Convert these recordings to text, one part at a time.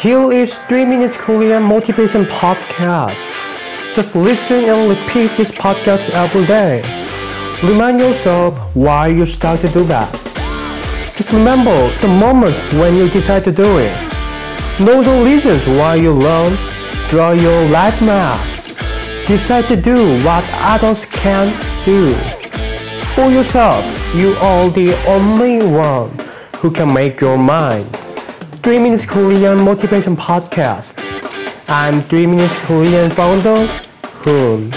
Here is 3 Minutes Korean Motivation Podcast. Just listen and repeat this podcast every day. Remind yourself why you start to do that. Just remember the moments when you decide to do it. Know the reasons why you learn. Draw your life map. Decide to do what others can't do. For yourself, you are the only one who can make your mind. 3 Minutes Korean Motivation Podcast. I'm 3 Minutes Korean founder, Hoon.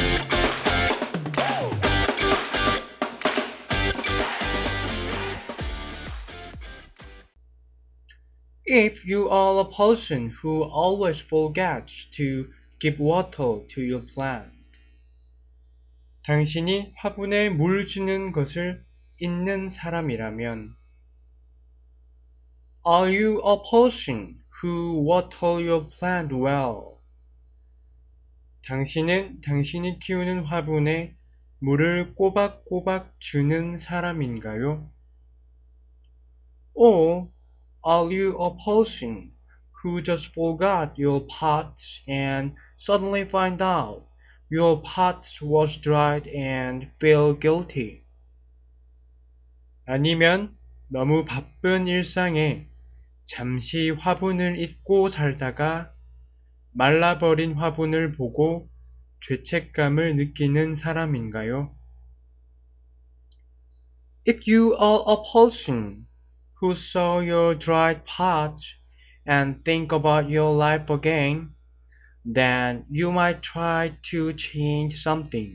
If you are a person who always forgets to give water to your plant, 당신이 화분에 물 주는 것을 잊는 사람이라면, Are you a person who water your plant well? 당신은 당신이 키우는 화분에 물을 꼬박꼬박 주는 사람인가요? Or are you a person who just forgot your pots and suddenly find out your pot was dried and feel guilty? 아니면 너무 바쁜 일상에 잠시 화분을 잊고 살다가 말라버린 화분을 보고 죄책감을 느끼는 사람인가요? If you are a person who saw your dried pot and think about your life again, then you might try to change something.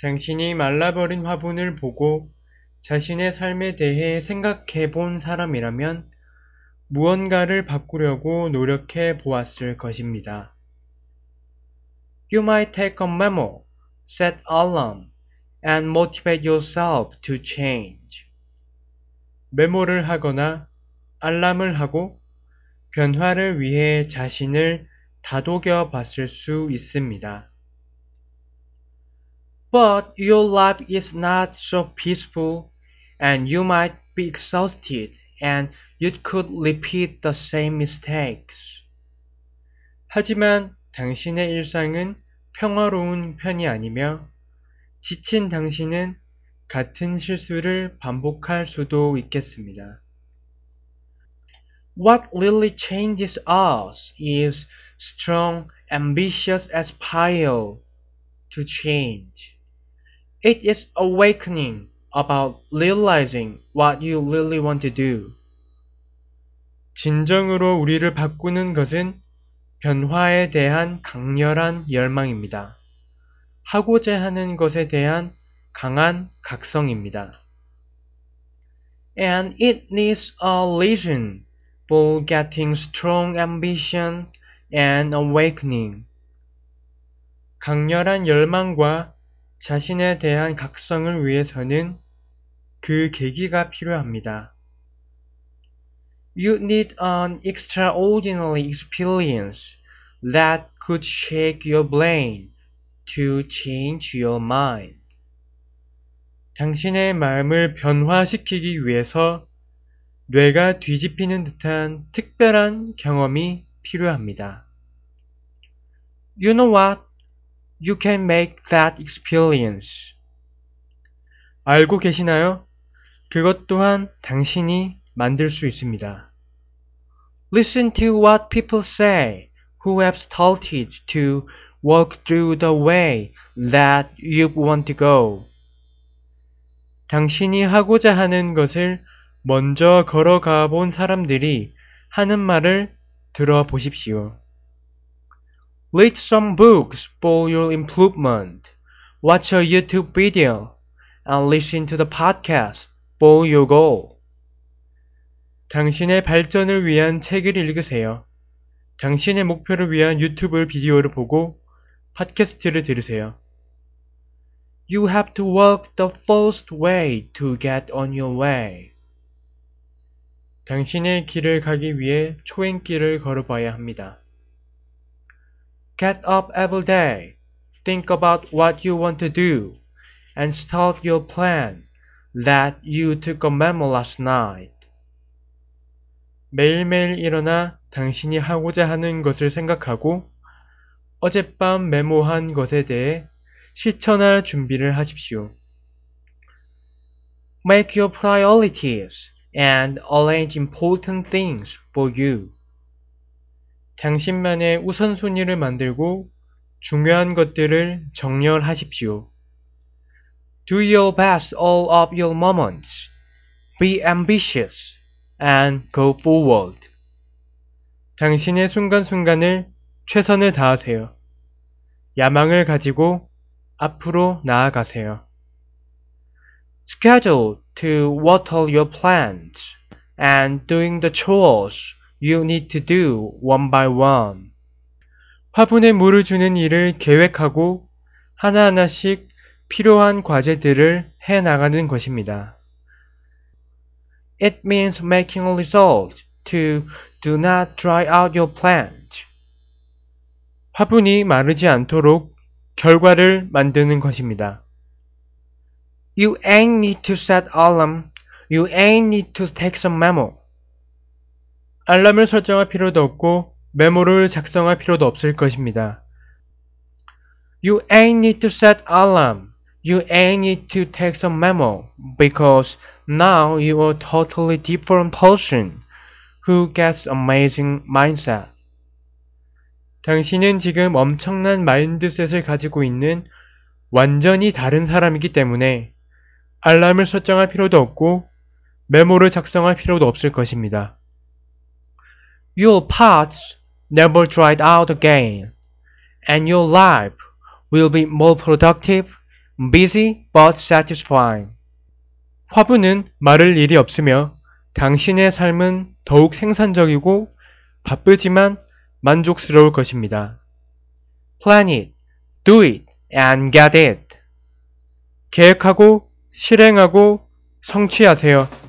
당신이 말라버린 화분을 보고 자신의 삶에 대해 생각해 본 사람이라면 무언가를 바꾸려고 노력해 보았을 것입니다. You might take a memo, set alarm, and motivate yourself to change. 메모를 하거나 알람을 하고 변화를 위해 자신을 다독여 봤을 수 있습니다. But your life is not so peaceful and you might be exhausted and you could repeat the same mistakes. 하지만 당신의 일상은 평화로운 편이 아니며 지친 당신은 같은 실수를 반복할 수도 있겠습니다. What really changes us is strong, ambitious aspire to change. It is awakening about realizing what you really want to do. 진정으로 우리를 바꾸는 것은 변화에 대한 강렬한 열망입니다. 하고자 하는 것에 대한 강한 각성입니다. And it needs a reason for getting strong ambition and awakening. 강렬한 열망과 자신에 대한 각성을 위해서는 그 계기가 필요합니다. You need an extraordinary experience that could shake your brain to change your mind. 당신의 마음을 변화시키기 위해서 뇌가 뒤집히는 듯한 특별한 경험이 필요합니다. You know what? You can make that experience. 알고 계시나요? 그것 또한 당신이 만들 수 있습니다. Listen to what people say who have started to walk through the way that you want to go. 당신이 하고자 하는 것을 먼저 걸어가 본 사람들이 하는 말을 들어보십시오. Read some books for your improvement. Watch a YouTube video and listen to the podcast for your goal. 당신의 발전을 위한 책을 읽으세요. 당신의 목표를 위한 유튜브 비디오를 보고 팟캐스트를 들으세요. You have to walk the first way to get on your way. 당신의 길을 가기 위해 초행길을 걸어봐야 합니다. Get up every day. Think about what you want to do and start your plan that you took a memo last night. 매일매일 일어나 당신이 하고자 하는 것을 생각하고 어젯밤 메모한 것에 대해 실천할 준비를 하십시오. Make your priorities and arrange important things for you. 당신만의 우선순위를 만들고 중요한 것들을 정렬하십시오. Do your best all of your moments. Be ambitious and go forward. 당신의 순간순간을 최선을 다하세요. 야망을 가지고 앞으로 나아가세요. Schedule to water your plants and doing the chores you need to do one by one. 화분에 물을 주는 일을 계획하고 하나하나씩 필요한 과제들을 해 나가는 것입니다. It means making a resolve to do not dry out your plant. 화분이 마르지 않도록 결과를 만드는 것입니다. You ain't need to set alarm. You ain't need to take some memo. 알람을 설정할 필요도 없고 메모를 작성할 필요도 없을 것입니다. You ain't need to set alarm. You ain't need to take some memo because now you are a totally different person who gets amazing mindset. 당신은 지금 엄청난 마인드셋을 가지고 있는 완전히 다른 사람이기 때문에 알람을 설정할 필요도 없고 메모를 작성할 필요도 없을 것입니다. Your parts never dried out again, and your life will be more productive, busy but satisfying. 화분은 마를 일이 없으며 당신의 삶은 더욱 생산적이고 바쁘지만 만족스러울 것입니다. Plan it, do it, and get it. 계획하고 실행하고 성취하세요.